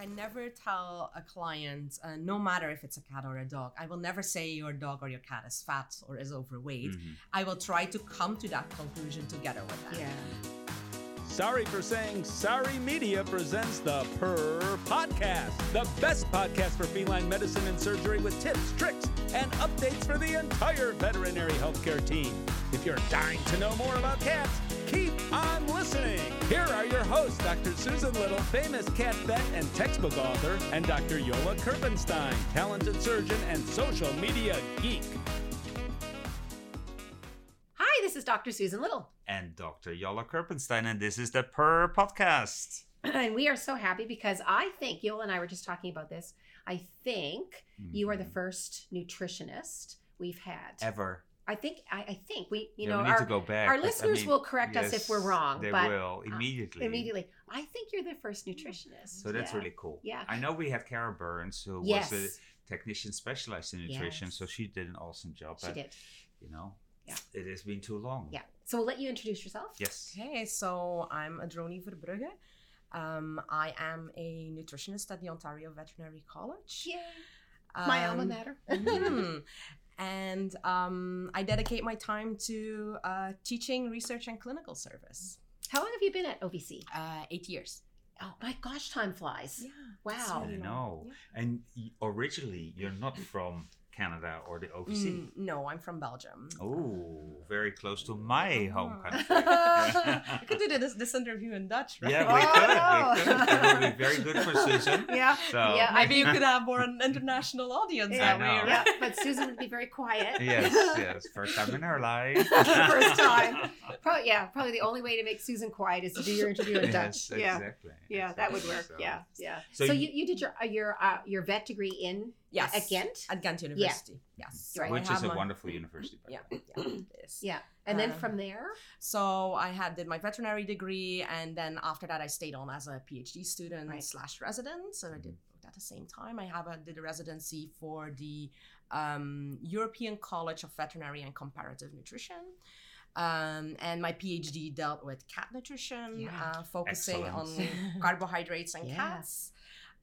I never tell a client, uh, no matter if it's a cat or a dog, I will never say your dog or your cat is fat or is overweight. Mhm. I will try to come to that conclusion together with them. Yeah. Sorry for saying Sorry Media presents the Purr Podcast, the best podcast for feline medicine and surgery with tips, tricks, and updates for the entire veterinary healthcare team. If you're dying to know more about cats, keep on listening. Here are your hosts, Dr. Susan Little, famous cat vet and textbook author, and Dr. Jolle Kirpensteijn, talented surgeon and social media geek. Hi, this is Dr. Susan Little. and Dr. Jolle Kirpensteijn, and this is the Purr Podcast. And we are so happy because I think, Jolle and I were just talking about this. I think you are the Mhm. first nutritionist we've had. ever. I think, I, I think we, you Yeah, know, we need our, to go back. our but, I listeners mean, will correct us if we're wrong, They but, will uh, immediately. immediately. I think you're the first nutritionist. So that's Yeah. really cool. Yeah. I know we have Kara Burns, who Yes. was a technician specialized in nutrition, so she did an awesome job. She but, did. You know, Yeah. it has been too long. Yeah. So we'll let you introduce yourself. Yes. Okay, so I'm Adronie Verbrugghe. Um, I am a nutritionist at the Ontario Veterinary College. Yeah. My alma Um, mater. mhm. And um, I dedicate my time to uh, teaching, research, and clinical service. How long have you been at OVC? Uh, eight years. Oh my gosh, time flies. Yeah. Wow. I know. Yeah. And originally, you're not from Canada or the OVC. Mm, no, I'm from Belgium. Oh, very close to my home Ah. country. I could do this, this interview in Dutch, right? Yeah, we Oh, could. no. We could. That would be very good for Susan. Yeah. So Yeah, Maybe you could have more an international audience Yeah, that way, right? Yeah, but Susan would be very quiet. yes, yes, first time in her life. First time. Probably, yeah, probably the only way to make Susan quiet is to do your interview in Dutch. Yes, Yeah, exactly. yeah, that would work. So- Yeah, yeah. So So, you- you, you did your uh, your uh, your vet degree in Yes. at Ghent. At Ghent University. Yes. Right. Which is a my- wonderful university. by Yeah, yeah. Yeah, and then Um, from there, So I had did my veterinary degree, and then after that, I stayed on as a PhD student Right. slash resident. So I did both at the same time. I have a, did a residency for the um, European College of Veterinary and Comparative Nutrition. Um, and my PhD dealt with cat nutrition, Yeah. uh, focusing Excellent. on carbohydrates and Yeah. cats.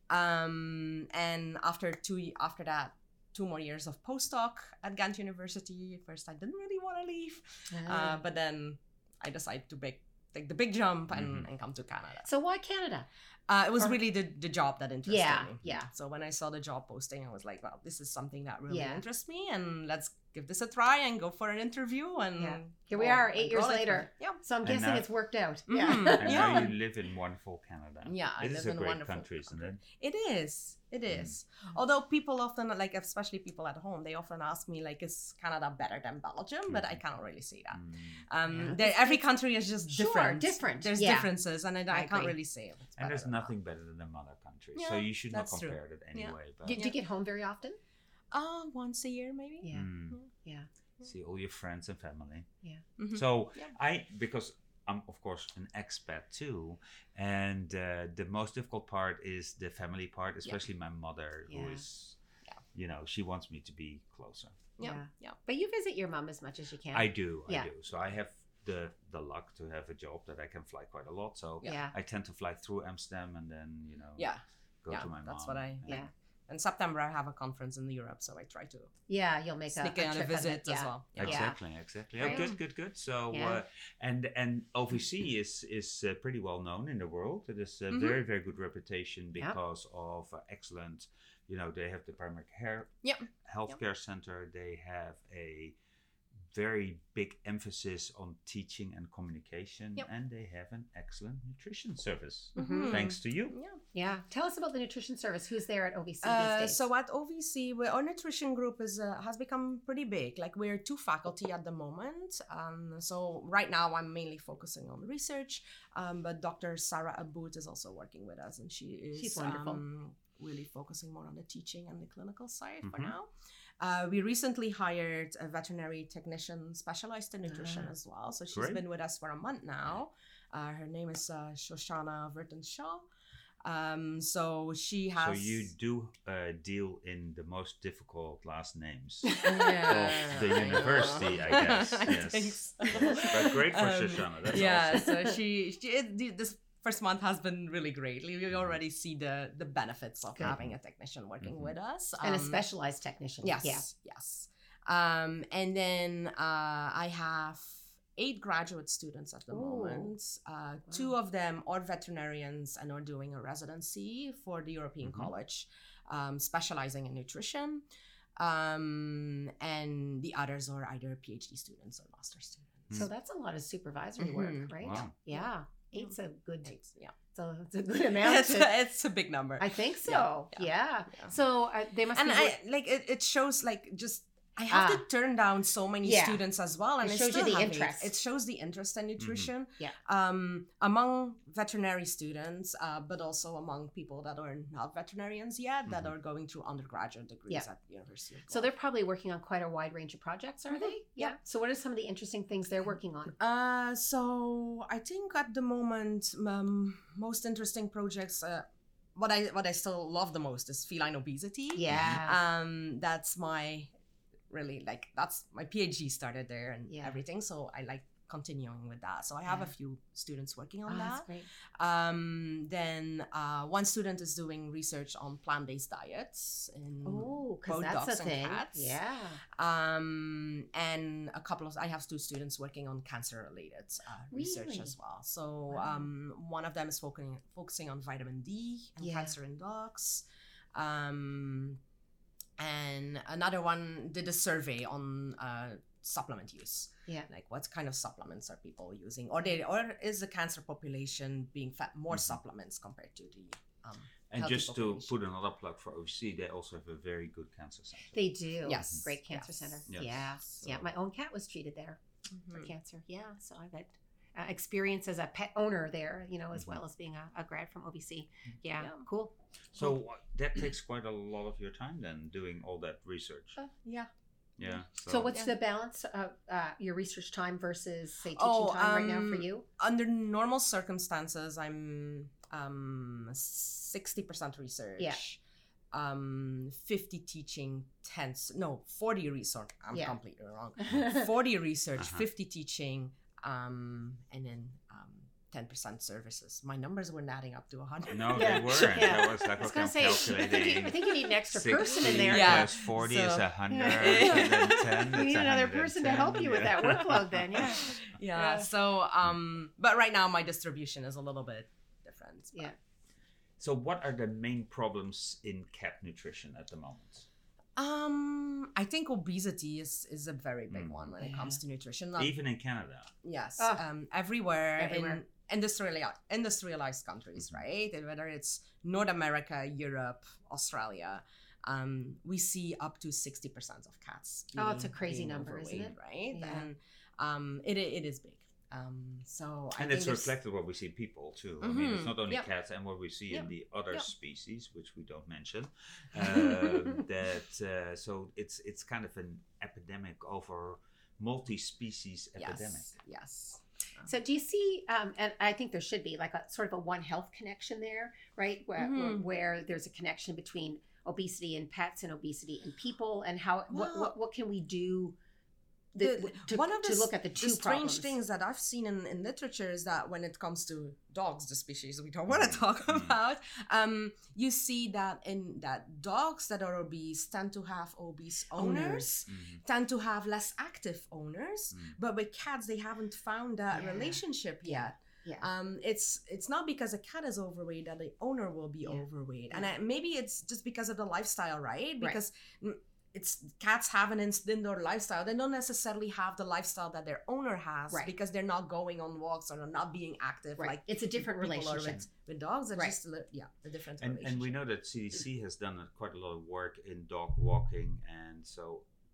Um, and after two after that, two more years of postdoc at Ghent University. First, I didn't really want to leave, Ah. uh, but then I decided to make take the big jump and, Mhm. and come to Canada. so why Canada? Uh, it was Or- really the, the job that interested Yeah, me. yeah. So when I saw the job posting, I was like, "Well, this is something that really Yeah. interests me, and let's give this a try and go for an interview." And Yeah. Here we go- are, eight years all it later. Yeah. So I'm And guessing now- it's worked out. Mhm. Yeah. And Yeah. now you live in wonderful Canada. Yeah, I it live is a in great wonderful country, isn't it? It is. It is. Although people often like, especially people at home, they often ask me like, "Is Canada better than Belgium?" But I cannot really say that. Mm. Um, Yeah. every country is just Sure, different. different, There's yeah. differences, and I, I, I can't really say. it. it's And there's better or not. Nothing better than the mother country, so you should not that's true. compare it anyway. But Did you get home very often? Uh, once a year, maybe. Yeah. Mm. Yeah. see all your friends and family. Mhm. So Yeah. I, because I'm of course an expat too, and uh, the most difficult part is the family part, especially my mother, who Yeah. is, Yeah. you know, she wants me to be closer. Yeah. Yeah. Yeah. But you visit your mom as much as you can. I do, Yeah. I do. So I have the the luck to have a job that I can fly quite a lot. So Yeah. I tend to fly through Amsterdam and then you know Yeah. go yeah, to my that's mom. what I- Yeah. In September, I have a conference in Europe, so I try to Yeah, you'll make a, sneak a in on a visit it. as well. Yeah. Yeah. Exactly, exactly. Oh, good, good, good. So, Yeah. uh, and and OVC is is uh, pretty well known in the world. It is a Mhm. very very good reputation Yep. because of uh, excellent. You know, they have the primary care Yep. healthcare center. They have a very big emphasis on teaching and communication, Yep. and they have an excellent nutrition service. Mhm. Thanks to you. Yeah. Yeah. Tell us about the nutrition service. Who's there at OVC Uh, these days? so at OVC, we, our nutrition group is uh, has become pretty big. Like we're two faculty at the moment. Um, so right now, I'm mainly focusing on research. Um, but Dr. Sarah Abood is also working with us, and she is She's wonderful. Um, really focusing more on the teaching and the clinical side for Mhm. now. Uh, we recently hired a veterinary technician specialized in nutrition Ah. as well. So she's Great. been with us for a month now. Uh, her name is uh, Shoshana Verton-Shaw. Um, so she has. So you do uh, deal in the most difficult last names. Yeah, of the university, know. I guess. I Yes. so. But great for Um, Shoshana. That's yeah, awesome. so she, she it, this first month has been really great. We we already see the the benefits of Good. having a technician working Mhm. with us and a Um, specialized technician. Yes, Yeah. yes. Um, and then uh, I have eight graduate students at the Ooh. moment. Uh, Two of them are veterinarians and are doing a residency for the European Mhm. College, um, specializing in nutrition. Um, and the others are either PhD students or master students. So that's a lot of supervisory Mhm. work, right? Wow. Yeah. Eight's a good. Eight, yeah. So it's a good amount. it's, a, it's a big number. I think so. Yeah, Yeah. yeah. So uh, they must and. I like it, it shows like just I have Ah. to turn down so many Yeah. students as well, and It shows you the interest. It shows the interest in nutrition. Yeah. Um, among veterinary students, uh, but also among people that are not veterinarians yet that Mhm. are going through undergraduate degrees Yeah. at the University. So they're probably working on quite a wide range of projects, are Mhm. they? Yeah. So what are some of the interesting things they're working on? Uh, so I think at the moment, um, most interesting projects. Uh, what I what I still love the most is feline obesity. Yeah. um that's my really like that's my phd started there and Yeah. everything so i like continuing with that so i have Yeah. a few students working on Oh, that great. um then uh one student is doing research on plant-based diets in Oh, both that's dogs a and thing. cats. Yeah. um and a couple of i have two students working on cancer related uh, research as well so Wow. um one of them is focusing focusing on vitamin d and Yeah. cancer in dogs um and another one did a survey on uh supplement use Yeah. like what kind of supplements are people using or they or is the cancer population being fed more Mhm. supplements compared to the um And healthy just to put another plug for OC, they also have a very good cancer center. They do. Yes. Great cancer Yes. center. Yes. Yeah. Yeah. My own cat was treated there for Mhm. cancer. Yeah. So I've had uh, experience as a pet owner there, you know, as Mhm. well as being a, a grad from OVC. Yeah. Yeah. Cool. So uh, that takes quite a lot of your time then, doing all that research. Uh, yeah Yeah. So, what's Yeah. the balance of uh, your research time versus, say, teaching Oh, time right now for um, you? under normal circumstances i'm um 60% research um 50 teaching 10 s- no 40 research i'm Yeah. completely wrong 40 research Uh-huh. 50 teaching um and then um 10% services my numbers weren't adding up to 100 No, Yeah. they weren't. Yeah. I was like, I was gonna say, I think, you, I think you need an extra person in 60 there. Yeah. plus 40 is So- 100, Yeah. and then 10 You need another person to help you with yeah. that workload then, yeah. yeah, Yeah. so um but right now my distribution is a little bit different but- Yeah. So, what are the main problems in cat nutrition at the moment? Um i think obesity is is a very big Mm. one when it Yeah. comes to nutrition Not Even in Canada. Yes, Ah. um, everywhere, Everywhere. in industrialized industrialized countries, Mhm. right? And whether it's North America, Europe, Australia, um, we see up to sixty percent of cats. Oh, it's a crazy number, isn't it? Right, Yeah. and um, it it is big. Um, so I and think it's reflected what we see in people too. I mean, it's Mhm. not only Yep. cats and what we see in the other Yep. species, which we don't mention. Um, that uh, so it's it's kind of an epidemic over multi-species epidemic. Yes, yes. So do you see, um, and I think there should be like a sort of a one health connection there, right? Where, Mhm. where there's a connection between obesity in pets and obesity in people, and how what, what, what can we do The- to, one of to the, look at the the strange problems? things that I've seen in, in literature is that when it comes to dogs, the species we don't want to talk Mhm. about, um, you see that in that dogs that are obese tend to have obese owners, Mhm. tend to have less active owners, Mm. but with cats they haven't found that Yeah. relationship yet. Yeah. Um, it's it's not because a cat is overweight that the owner will be Yeah. overweight, and I, maybe it's just because of the lifestyle, right? Right. Because mm, it's cats have an indoor lifestyle. They don't necessarily have the lifestyle that their owner has Right. because they're not going on walks or not being active. right. Like it's a different relationship. with, with dogs. It's Right. just a, li- yeah, a different And and we know that CDC has done quite a lot of work in dog walking, and so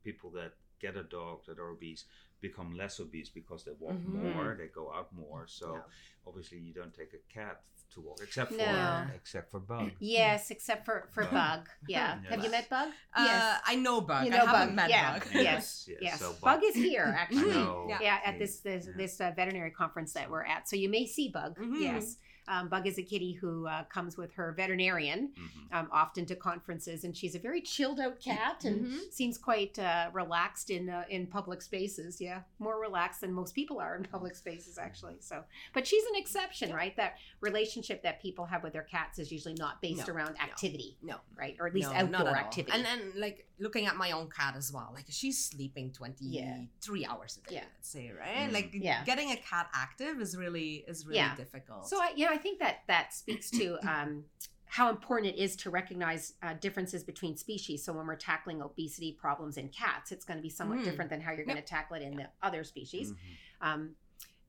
people that get a dog that are obese become less obese because they walk Mhm. more, they go out more. So Yeah. obviously you don't take a cat to walk except No. for except for Bug. Yes, except for for Bug. Bug. Yeah. Yes. Have you met Bug? Uh, I know Bug. You I know haven't Bug, met yeah. Bug. Yes. Yes, Yes. so Bug Bug- is here I actually. know. Yeah. yeah at this this, Yeah. this uh, veterinary conference that we're at so you may see bug Mhm. yes um, bug is a kitty who uh, comes with her veterinarian Mhm. um, often to conferences and she's a very chilled out cat and Mhm. seems quite uh, relaxed in uh, in public spaces yeah yeah, more relaxed than most people are in public spaces, actually. So, but she's an exception, right? That relationship that people have with their cats is usually not based No, around activity, No. right? Or at least No, not outdoor at all. activity. And then, like looking at my own cat as well. Like she's sleeping twenty three hours a day, Yeah. let's say, right? Mm. Like Yeah. getting a cat active is really is really Yeah. difficult. So I, yeah, I think that that speaks to um, how important it is to recognize uh, differences between species. So when we're tackling obesity problems in cats, it's going to be somewhat Mhm. different than how you're going to tackle it in the other species. Mhm. Um,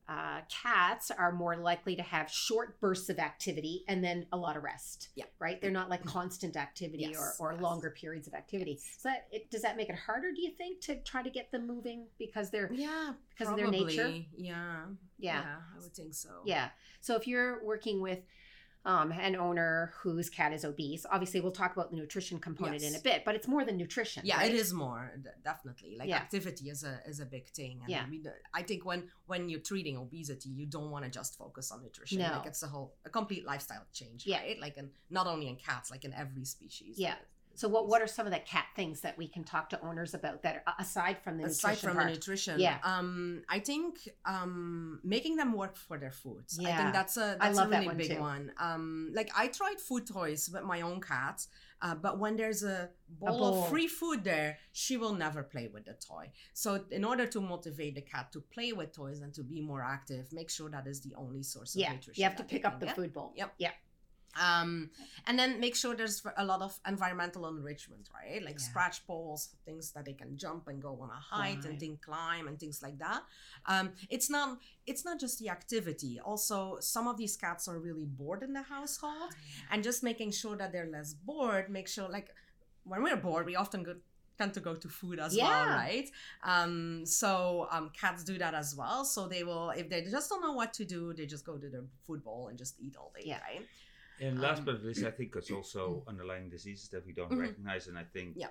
uh, cats are more likely to have short bursts of activity and then a lot of rest. Yeah. Right? They're not like constant activity Yes, or, or yes. longer periods of activity. Yes. So that, it, does that make it harder, do you think, to try to get them moving because they're yeah, because of their nature? probably. Yeah, yeah. I would think so. Yeah. So if you're working with um, an owner whose cat is obese, obviously we'll talk about the nutrition component in a bit, but it's more than nutrition. yeah right? it is more definitely like Yeah. activity is a is a big thing and Yeah. we d- i think when when you're treating obesity you don't want to just focus on nutrition No. like it's a whole a complete lifestyle change Yeah. right like and not only in cats like in every species Yeah. So what what are some of the cat things that we can talk to owners about that are aside from the aside nutrition from part? the nutrition Yeah. um i think um making them work for their food Yeah. i think that's a that's a that really one big too. one um like i tried food toys with my own cat uh, but when there's a bowl, bowl. of free food there she will never play with the toy so in order to motivate the cat to play with toys and to be more active make sure that is the only source of yeah, nutrition you have to pick up the get. food bowl. Yep. Yeah. Um and then make sure there's a lot of environmental enrichment right? Like Yeah. scratch balls things that they can jump and go on a height Right. and then climb and things like that. Um it's not it's not just the activity. Also some of these cats are really bored in the household and just making sure that they're less bored make sure like when we're bored we often go tend to go to food as well right? Um so um cats do that as well. So they will if they just don't know what to do they just go to their food bowl and just eat all day Yeah. right And last Um, but not least, I think it's also underlying diseases that we don't Mhm. recognize, and I think Yeah.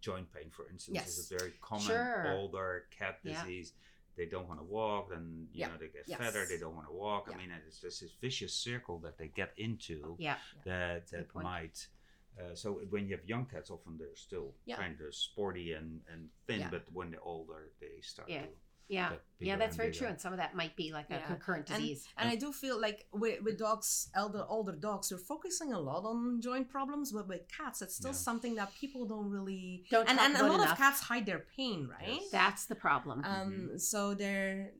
joint pain, for instance, is a very common Sure. older cat Yeah. disease. They don't want to walk, and you Yeah. know they get Yes. fatter. They don't want to walk. Yeah. I mean, it's just this vicious circle that they get into Yeah. that that might. Uh, so when you have young cats, often they're still Yeah. kind of sporty and, and thin, Yeah. but when they're older, they start Yeah. to Yeah. Yeah, that's very true. And some of that might be like a concurrent disease. And I do feel like with, with dogs, elder older dogs, we're focusing a lot on joint problems, but with cats, it's still Yeah. something that people don't really Don't and talk and a lot enough. of cats hide their pain, right? Yes. That's the problem. Um, so they're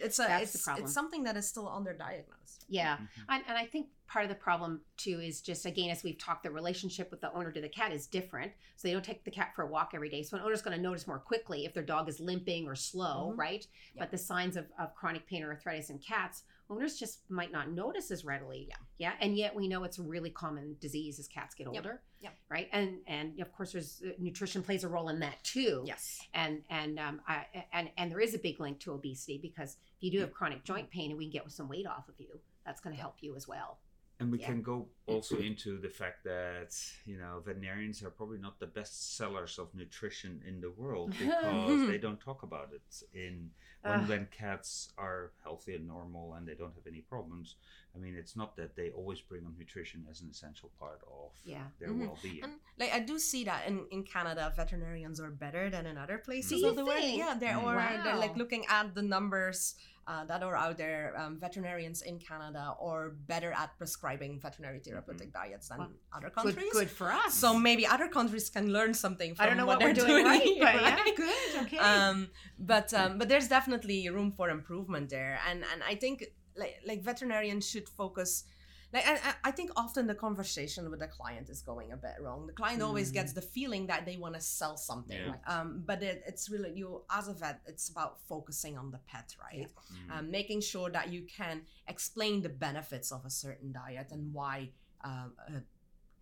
it's a That's the it's problem. it's something that is still underdiagnosed. yeah. Mhm. And, and I think part of the problem too is just again, as we've talked, the relationship with the owner to the cat is different. So they don't take the cat for a walk every day. So an owner's going to notice more quickly if their dog is limping or slow, Mhm. right? Yeah. But the signs of, of chronic pain or arthritis in cats, owners just might not notice as readily. Yeah. Yeah. And yet we know it's a really common disease as cats get older. Yep. Right. And and of course, there's uh, nutrition plays a role in that too. Yes. and and um, I, and and there is a big link to obesity because if you do have chronic joint pain and we can get some weight off of you, that's going to help you as well. And we Yeah. can go also into the fact that you know veterinarians are probably not the best sellers of nutrition in the world because they don't talk about it. In when Ugh. when cats are healthy and normal and they don't have any problems, I mean it's not that they always bring up nutrition as an essential part of Yeah. their Mhm. well-being. And like I do see that in, in Canada, veterinarians are better than in other places Do you of the world. Yeah, they're Mm. or they're like looking at the numbers uh, that are out there. Um, veterinarians in Canada are better at prescribing veterinary therapeutic diets than Well, other countries. good for us. So maybe other countries can learn something. From I don't know what, they're we're doing, right, here, but yeah, good. Okay. um but um but there's definitely room for improvement there and and i think like like veterinarians should focus like I, I- think often the conversation with the client is going a bit wrong the client always Mm. gets the feeling that they want to sell something Yeah. um but it, it's really you as a vet it's about focusing on the pet right Mm. um, making sure that you can explain the benefits of a certain diet and why um, uh,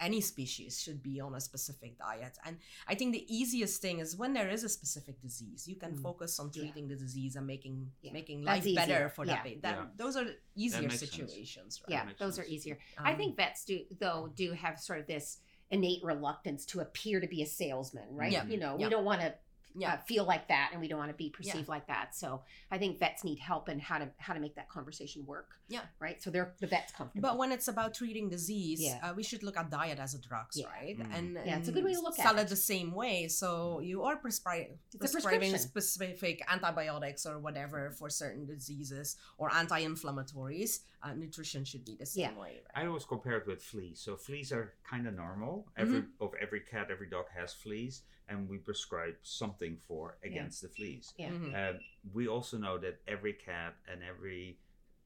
any species should be on a specific diet. And I think the easiest thing is when there is a specific disease, you can Mm. focus on Yeah. treating the disease and making Yeah. making That's life better for Yeah. that. ba- That Yeah. those are easier makes sense. situations, right? yeah, makes those are sense. easier. I Um, think vets do though do have sort of this innate reluctance to appear to be a salesman, right? Yeah. You know, Yeah. we don't want to Yeah. uh, feel like that, and we don't want to be perceived like that. So I think vets need help in how to how to make that conversation work. Yeah. Right. So they're the vet's comfortable. But when it's about treating disease, Yeah. uh, we should look at diet as a drugs, Yeah. right? Mm. And, Yeah, it's a good way to look at sell it. it the same way. So you are prescri- It's prescribing specific antibiotics or whatever for certain diseases or anti-inflammatories. Uh, nutrition should be the same Yeah. way. Right? I always compare it with fleas. So fleas are kind of normal. Every Mm-hmm. of every cat, every dog has fleas, and we prescribe something for against the fleas. Yeah. Mhm. Um, we also know that every cat and every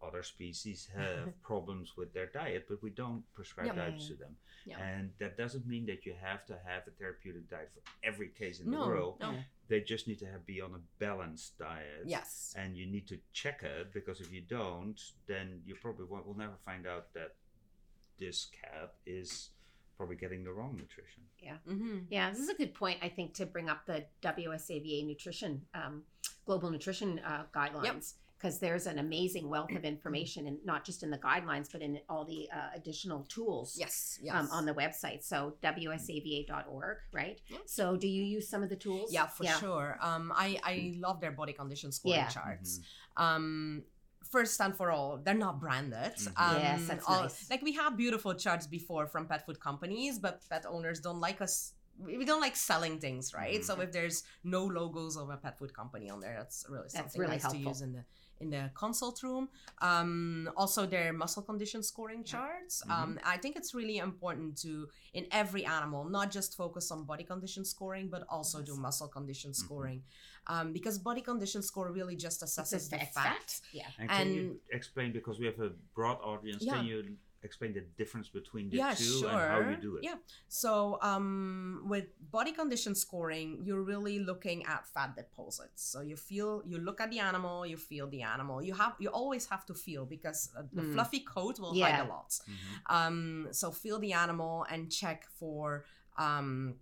other species have problems with their diet, but we don't prescribe Yeah. diets to them. Yeah. And that doesn't mean that you have to have a therapeutic diet for every case in No, the world. no. Yeah. They just need to have be on a balanced diet. Yes. And you need to check it because if you don't, then you probably won't, will never find out that this cat is probably getting the wrong nutrition. hmm Yeah, this is a good point. I think to bring up the WSAVA nutrition, um, global nutrition uh, guidelines, because there's an amazing wealth of information, and not just in the guidelines, but in all the uh, additional tools Yes. Yes. um, on the website. So wsava.org, right? Yeah. So do you use some of the tools? yeah, for sure. Um, I I love their body condition scoring Yeah. charts. Um, first and for all, they're not branded. Mhm. Um, Yes, that's all- nice. Like we have beautiful charts before from pet food companies, but pet owners don't like us. We don't like selling things, right? So Mhm. if there's no logos of a pet food company on there, that's really something really nice to use in the in the consult room. Um, also, their muscle condition scoring charts. Um, I think it's really important to in every animal not just focus on body condition scoring, but also do muscle condition scoring, um, because body condition score really just assesses the it's fat. Yeah. And can you explain because we have a broad audience? Yeah. Can you explain the difference between the yeah, two sure. and how you do it? Yeah. So um, with body condition scoring, you're really looking at fat deposits. So you feel, you look at the animal, you feel the animal. You have, you always have to feel because uh, the Mm. fluffy coat will Yeah. hide a lot. Mhm. Um, so feel the animal and check for um,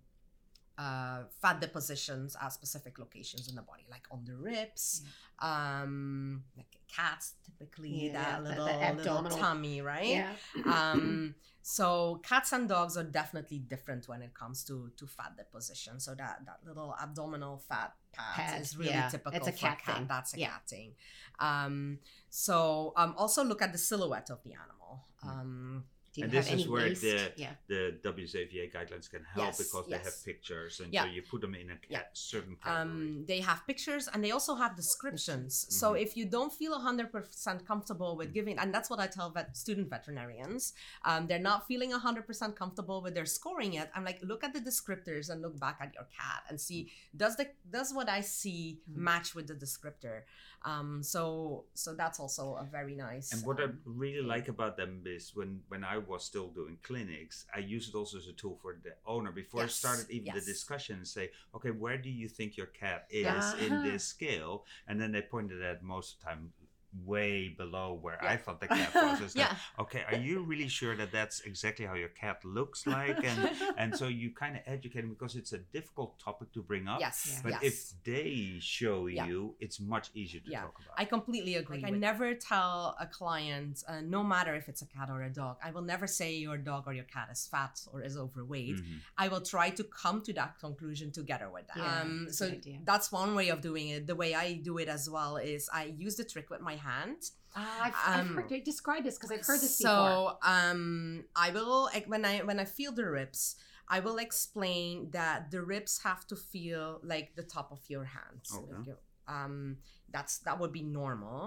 uh, fat depositions at specific locations in the body, like on the ribs, um, like cats typically Yeah, that the- little, the little abdominal- tummy, right? Yeah. um so cats and dogs are definitely different when it comes to to fat deposition so that that little abdominal fat pad, is really yeah. typical It's a for cat cat thing. that's a Yeah. cat thing um so um also look at the silhouette of the animal um Do you And have this any is where the- yeah. The WSAVA guidelines can help Yes, because they have pictures, and Yeah. so you put them in a Yeah. certain category. um they have pictures and they also have descriptions so Mhm. if you don't feel 100% comfortable with giving and that's what i tell vet, student veterinarians um, they're not feeling 100% comfortable with their scoring yet i'm like look at the descriptors and look back at your cat and see does the does what i see Mhm. match with the descriptor um so so that's also a very nice And what I um, really like about them is when when I was still doing clinics, I used it also as a tool for the owner before I started even the discussion and say, okay, where do you think your cat is Yeah. in this scale? And then they pointed at most of the time way below where I thought the cat was. It's like, okay, are you really sure that that's exactly how your cat looks like? And and so you kind of educate them because it's a difficult topic to bring up. yes Yeah. But yes. if they show Yeah. you, it's much easier to Yeah. talk about. I completely agree. Like I with- never tell a client, uh, no matter if it's a cat or a dog, I will never say your dog or your cat is fat or is overweight. Mhm. I will try to come to that conclusion together with them. Yeah, um, so that's one way of doing it. The way I do it as well is I use the trick with my hand. Ah, I've, I've Um, heard, describe this because I've heard this so, before. um, I will like, when I when I feel the ribs, I will explain that the ribs have to feel like the top of your hands. Okay. Like you- um, that's that would be normal.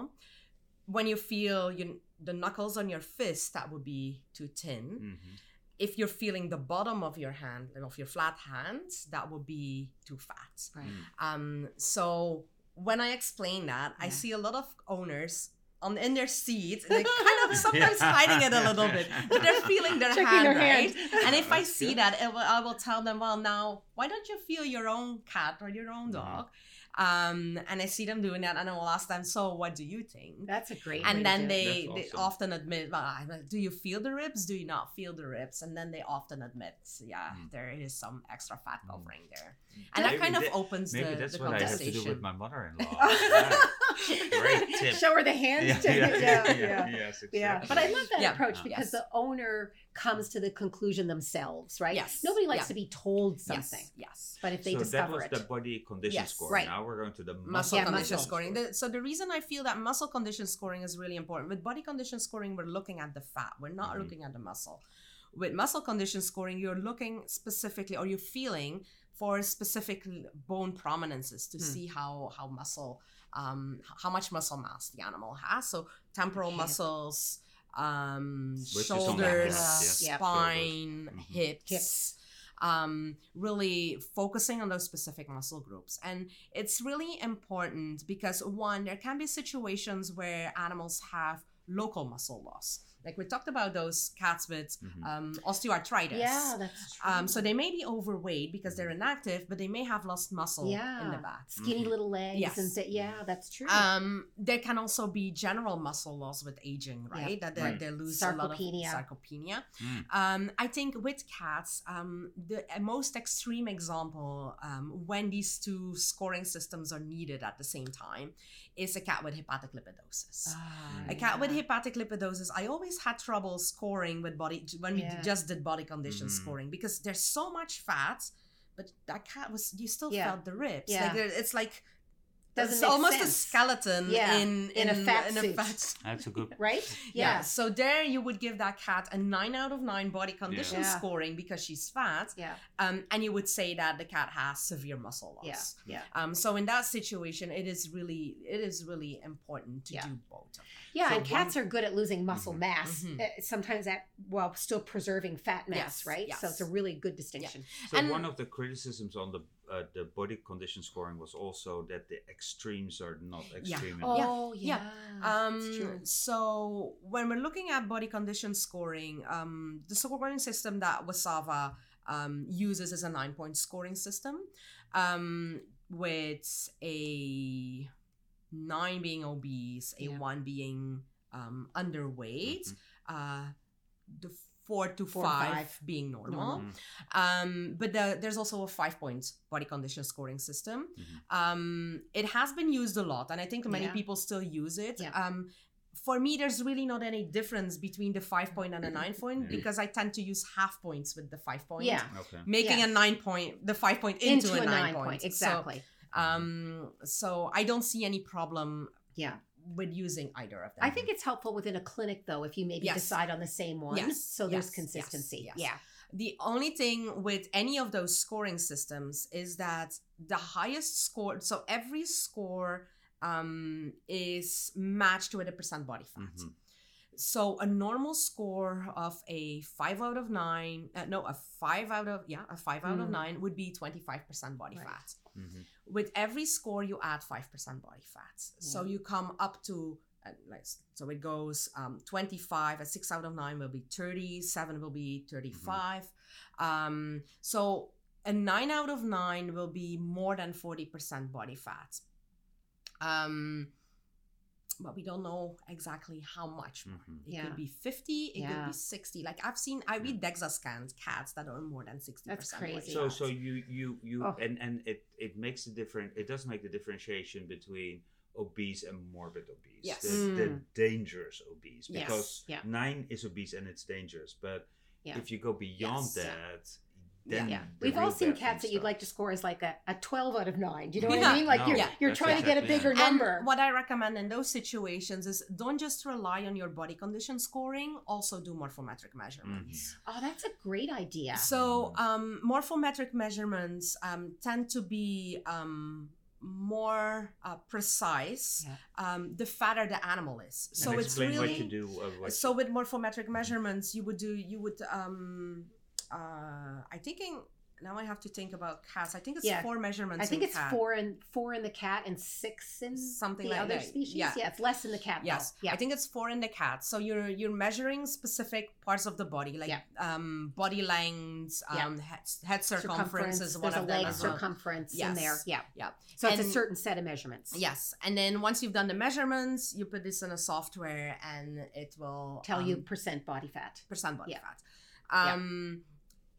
When you feel you the knuckles on your fist, that would be too thin. Mhm. If you're feeling the bottom of your hand, of your flat hand, that would be too fat. Right. Mm. Um, so when I explain that, I see a lot of owners on in their seats, and they're kind of sometimes hiding it a little bit, but they're feeling their Checking hand, their right? hand. And if I see good. that, it will, I will tell them, well, now why don't you feel your own cat or your own Mhm. dog? Um, and I see them doing that, and I will ask them, "So, what do you think?" That's a great. way and to then do they, That's they awesome. often admit, well, like, "Do you feel the ribs? Do you not feel the ribs?" And then they often admit, "Yeah, Mm. there is some extra fat Mm. covering there," and that Maybe kind of that- opens Maybe the, that's the what I have to do with my mother-in-law. Yeah. Great tip. Show her the hands. Yeah, to- yeah, yeah, yeah, yeah. yes, Yeah, but I love that Yeah. approach because yes. the owner comes to the conclusion themselves, right? Yes. Nobody likes Yeah. to be told something, Yes, yes. but if they so that was it, the body condition Yes, score. right. Now we're going to the muscle, muscle Yeah, condition muscle. scoring. The- so the reason I feel that muscle condition scoring is really important. With body condition scoring, we're looking at the fat. We're not Mhm. looking at the muscle. With muscle condition scoring, you're looking specifically, or you're feeling for specific bone prominences to Hmm. see how how muscle, um, how much muscle mass the animal has. So temporal Hip. muscles, um, Which is on the shoulders, hips, yes. Yep. spine, Mhm. hips. Hips. Um, really focusing on those specific muscle groups. And it's really important because one, there can be situations where animals have local muscle loss. Like we talked about those cats with Mhm. um, osteoarthritis. yeah, that's true. Um, so they may be overweight because they're inactive, but they may have lost muscle in the back. skinny Mhm. little legs Yes. and th- yeah, that's true. Um, there can also be general muscle loss with aging, right? That they, Right. they lose a lot of Sarcopenia. sarcopenia. Mm. Um, I think with cats, um, the uh, most extreme example um, when these two scoring systems are needed at the same time is a cat with hepatic lipidosis. Ah, A cat with hepatic lipidosis, I always had trouble scoring with body when we just did body condition Mhm. scoring because there's so much fat, but that cat was you still Yeah. felt the ribs. Yeah. Like there, it's like Doesn't it's make almost a skeleton Yeah, in, in a fat in suit. a fat That's a good. right? yeah. Yeah. So there you would give that cat a nine out of nine body condition Yeah. scoring because she's fat. Yeah. Um, and you would say that the cat has severe muscle loss. Yeah. Um, so in that situation, it is really it is really important to Yeah. do both. Yeah, So and cats are good at losing muscle Mhm. mass, Mhm. uh, sometimes at while still preserving fat mass, Yes, right? So it's a really good distinction. So And- one of the criticisms on the uh, the body condition scoring was also that the extremes are not extreme enough. Oh Yeah. yeah, Um, true. so when we're looking at body condition scoring, um, the scoring system that WSAVA um, uses is a nine point scoring system, um, with a nine being obese, a Yeah. one being um, underweight, Mhm. uh, the four to Four to five, five. being normal. Normal. Mhm. Um, but the, there's also a five point body condition scoring system. Mhm. Um, it has been used a lot, and I think many Yeah. people still use it. Yeah. Um, for me, there's really not any difference between the five point and a nine point Yeah. because I tend to use half points with the five point. Yeah. Okay. Making Yeah. a nine point, the five point into, Into, a, nine, point. So, exactly. um, so I don't see any problem yeah. With using either of them. I think it's helpful within a clinic though if you maybe Yes. decide on the same one, Yes, so there's yes, yes, consistency. yes. Yeah. The only thing with any of those scoring systems is that the highest score, so every score um, is matched with a percent body fat. Mhm. So a normal score of a five out of nine, uh, no, a five out of, yeah, a five out of Mm. nine would be 25% body Right. fat. Mhm. With every score, you add 5% body fat. So you come up to, uh, like, so it goes um, 25, a six out of nine will be 30, seven will be 35. Um, so a nine out of nine will be more than 40% body fat. Um, but we don't know exactly how much. more. Mhm. It Yeah. could be 50, it Yeah. could be 60. Like I've seen, I read DEXA scans, cats that are more than 60%. That's body crazy. So fat. so you you you Oh. and and it it makes a different. It does make the differentiation between obese and morbid obese. Yes. The, the Mm. dangerous obese Yes. because Yeah. nine is obese and it's dangerous. But Yeah. if you go beyond Yes. that, then Yeah, the we've all seen cats things that you'd like to score as like a, a 12 out of 9. Do you know what Yeah. I mean? Like No, you're Yeah. you're that's trying to get a bigger it. number. And what I recommend in those situations is don't just rely on your body condition scoring, also do morphometric measurements. oh, that's a great idea. So, um, morphometric measurements um, tend to be um, more uh, precise Yeah. um, the fatter the animal is. So and it's really what you do. Uh, what so with morphometric measurements you would do you would um uh i think in now I have to think about cats. I think it's Yeah. four measurements. I think in it's cat. four in four in the cat and six in Something the like other that. species. Yeah. it's less in the cat. though. Yes, Yeah. I think it's four in the cat. So you're you're measuring specific parts of the body, like Yeah. um, body lengths, Yeah. um, head, head circumference is one There's a of them leg as well. circumference in there. Yeah. Yeah. So it's a certain set of measurements. Yes, and then once you've done the measurements, you put this in a software, and it will Tell you um, percent body fat. percent body Yeah. fat. Um,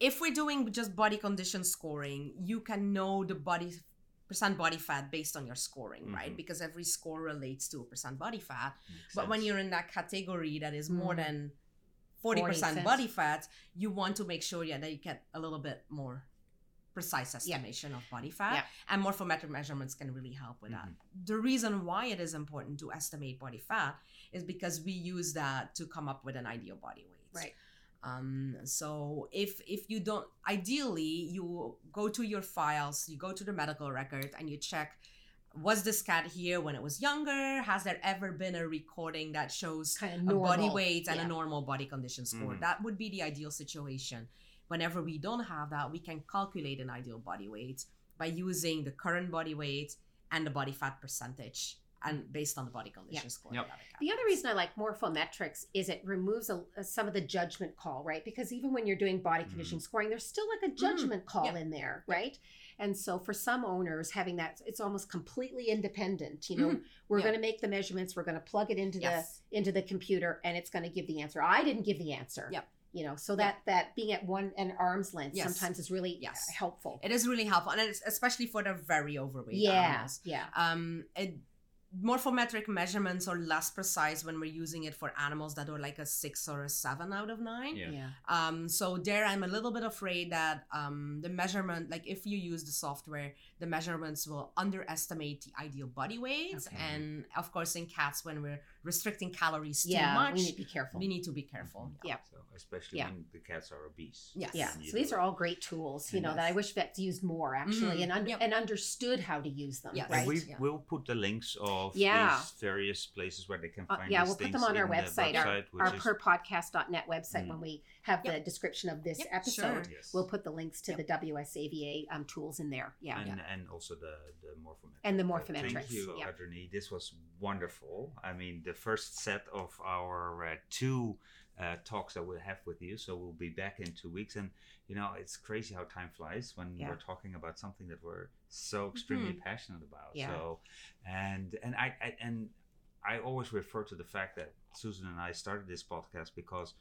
If we're doing just body condition scoring, you can know the body percent body fat based on your scoring, right? Mhm. Because every score relates to a percent body fat. Makes But when you're in that category that is more Mm. than 40% 40%. body fat, you want to make sure yeah, that you get a little bit more precise Yeah. estimation of body fat. Yeah. And morphometric measurements can really help with that. Mhm. The reason why it is important to estimate body fat is because we use that to come up with an ideal body weight. Right. Um, so if if you don't ideally you go to your files, you go to the medical record and you check was this cat here when it was younger? Has there ever been a recording that shows Kind of a body weight and Yeah. a normal body condition score? Mhm. That would be the ideal situation. Whenever we don't have that, we can calculate an ideal body weight by using the current body weight and the body fat percentage and based on the body condition score. Yep. of that cat. The other reason I like morphometrics is it removes a, a- some of the judgment call, right? Because even when you're doing body condition scoring, there's still like a judgment call Mm-hmm. Yeah. in there, right? And so for some owners, having that, it's almost completely independent. You know, Mhm. we're Yeah. going to make the measurements, we're going to plug it into Yes. the into the computer, and it's going to give the answer. I didn't give the answer. Yep. You know, so that that being at one an arm's length Yes. sometimes is really Yes. helpful. It is really helpful, and it's especially for the very overweight yeah, animals. yeah. Um, it, morphometric measurements are less precise when we're using it for animals that are like a six or a seven out of nine. Yeah. Yeah. Um, so there, I'm a little bit afraid that um, the measurement, like if you use the software, the measurements will underestimate the ideal body weight. Okay. And of course, in cats, when we're restricting calories too Yeah, much, we need to be careful. we need to be careful. Yeah. So especially Yeah. when the cats are obese. Yes. Yeah. So these are all great tools, you And know, that I wish vets used more actually Mhm. and un- Yep. and understood how to use them. Yes. Right. We Yeah. will put the links of Yeah. these various places where they can Uh, find yeah, we'll put them on our in the website, our, website, which our is- purrpodcast.net website Mm. when we have the description of this Yep, episode. sure. Yes. We'll put the links to Yep. the WSAVA um, tools in there. Yeah. and, and also the the morphometrics. And the But morphometrics, Thank you, yeah. This was wonderful. I mean, the first set of our uh, two uh, talks that we'll have with you. So we'll be back in two weeks, and you know, it's crazy how time flies when Yeah. we're talking about something that we're so extremely passionate about. Yeah. So, and and I, I and I always refer to the fact that Susan and I started this podcast because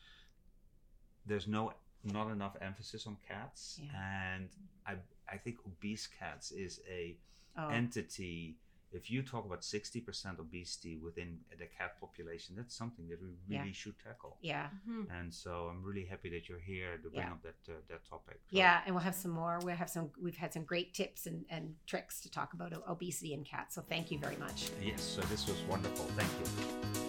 there's no not enough emphasis on cats, Yeah. and I I think obese cats is a Oh, entity. If you talk about sixty percent obesity within the cat population, that's something that we Yeah. really should tackle. yeah. Mhm. And so I'm really happy that you're here to bring Yeah. up that uh, that topic. So- Yeah, and we'll have some more. We'll have some. We've had some great tips and, and tricks to talk about obesity in cats. So thank you very much. Yes. So this was wonderful. Thank you.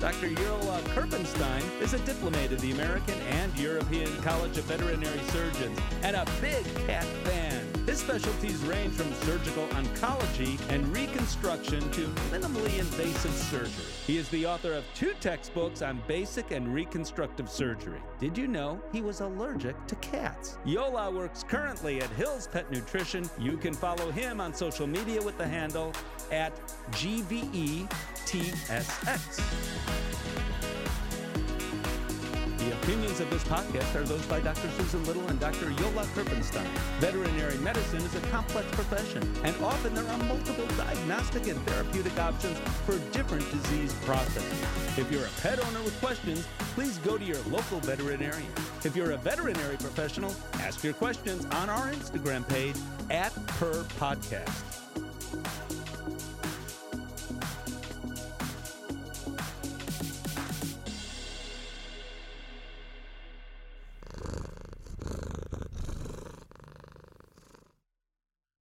Dr. Yurla uh, Kirpensteijn is a diplomat of the American and European College of Veterinary Surgeons and a big cat fan. His specialties range from surgical oncology and reconstruction to minimally invasive surgery. He is the author of two textbooks on basic and reconstructive surgery. Did you know he was allergic to cats? Jolle works currently at Hills Pet Nutrition. You can follow him on social media with the handle at GVETSX. Opinions of this podcast are those by Dr. Susan Little and Dr. Jolle Kirpensteijn. Veterinary medicine is a complex profession, and often there are multiple diagnostic and therapeutic options for different disease processes. If you're a pet owner with questions, please go to your local veterinarian. If you're a veterinary professional, ask your questions on our Instagram page at Purr Podcast.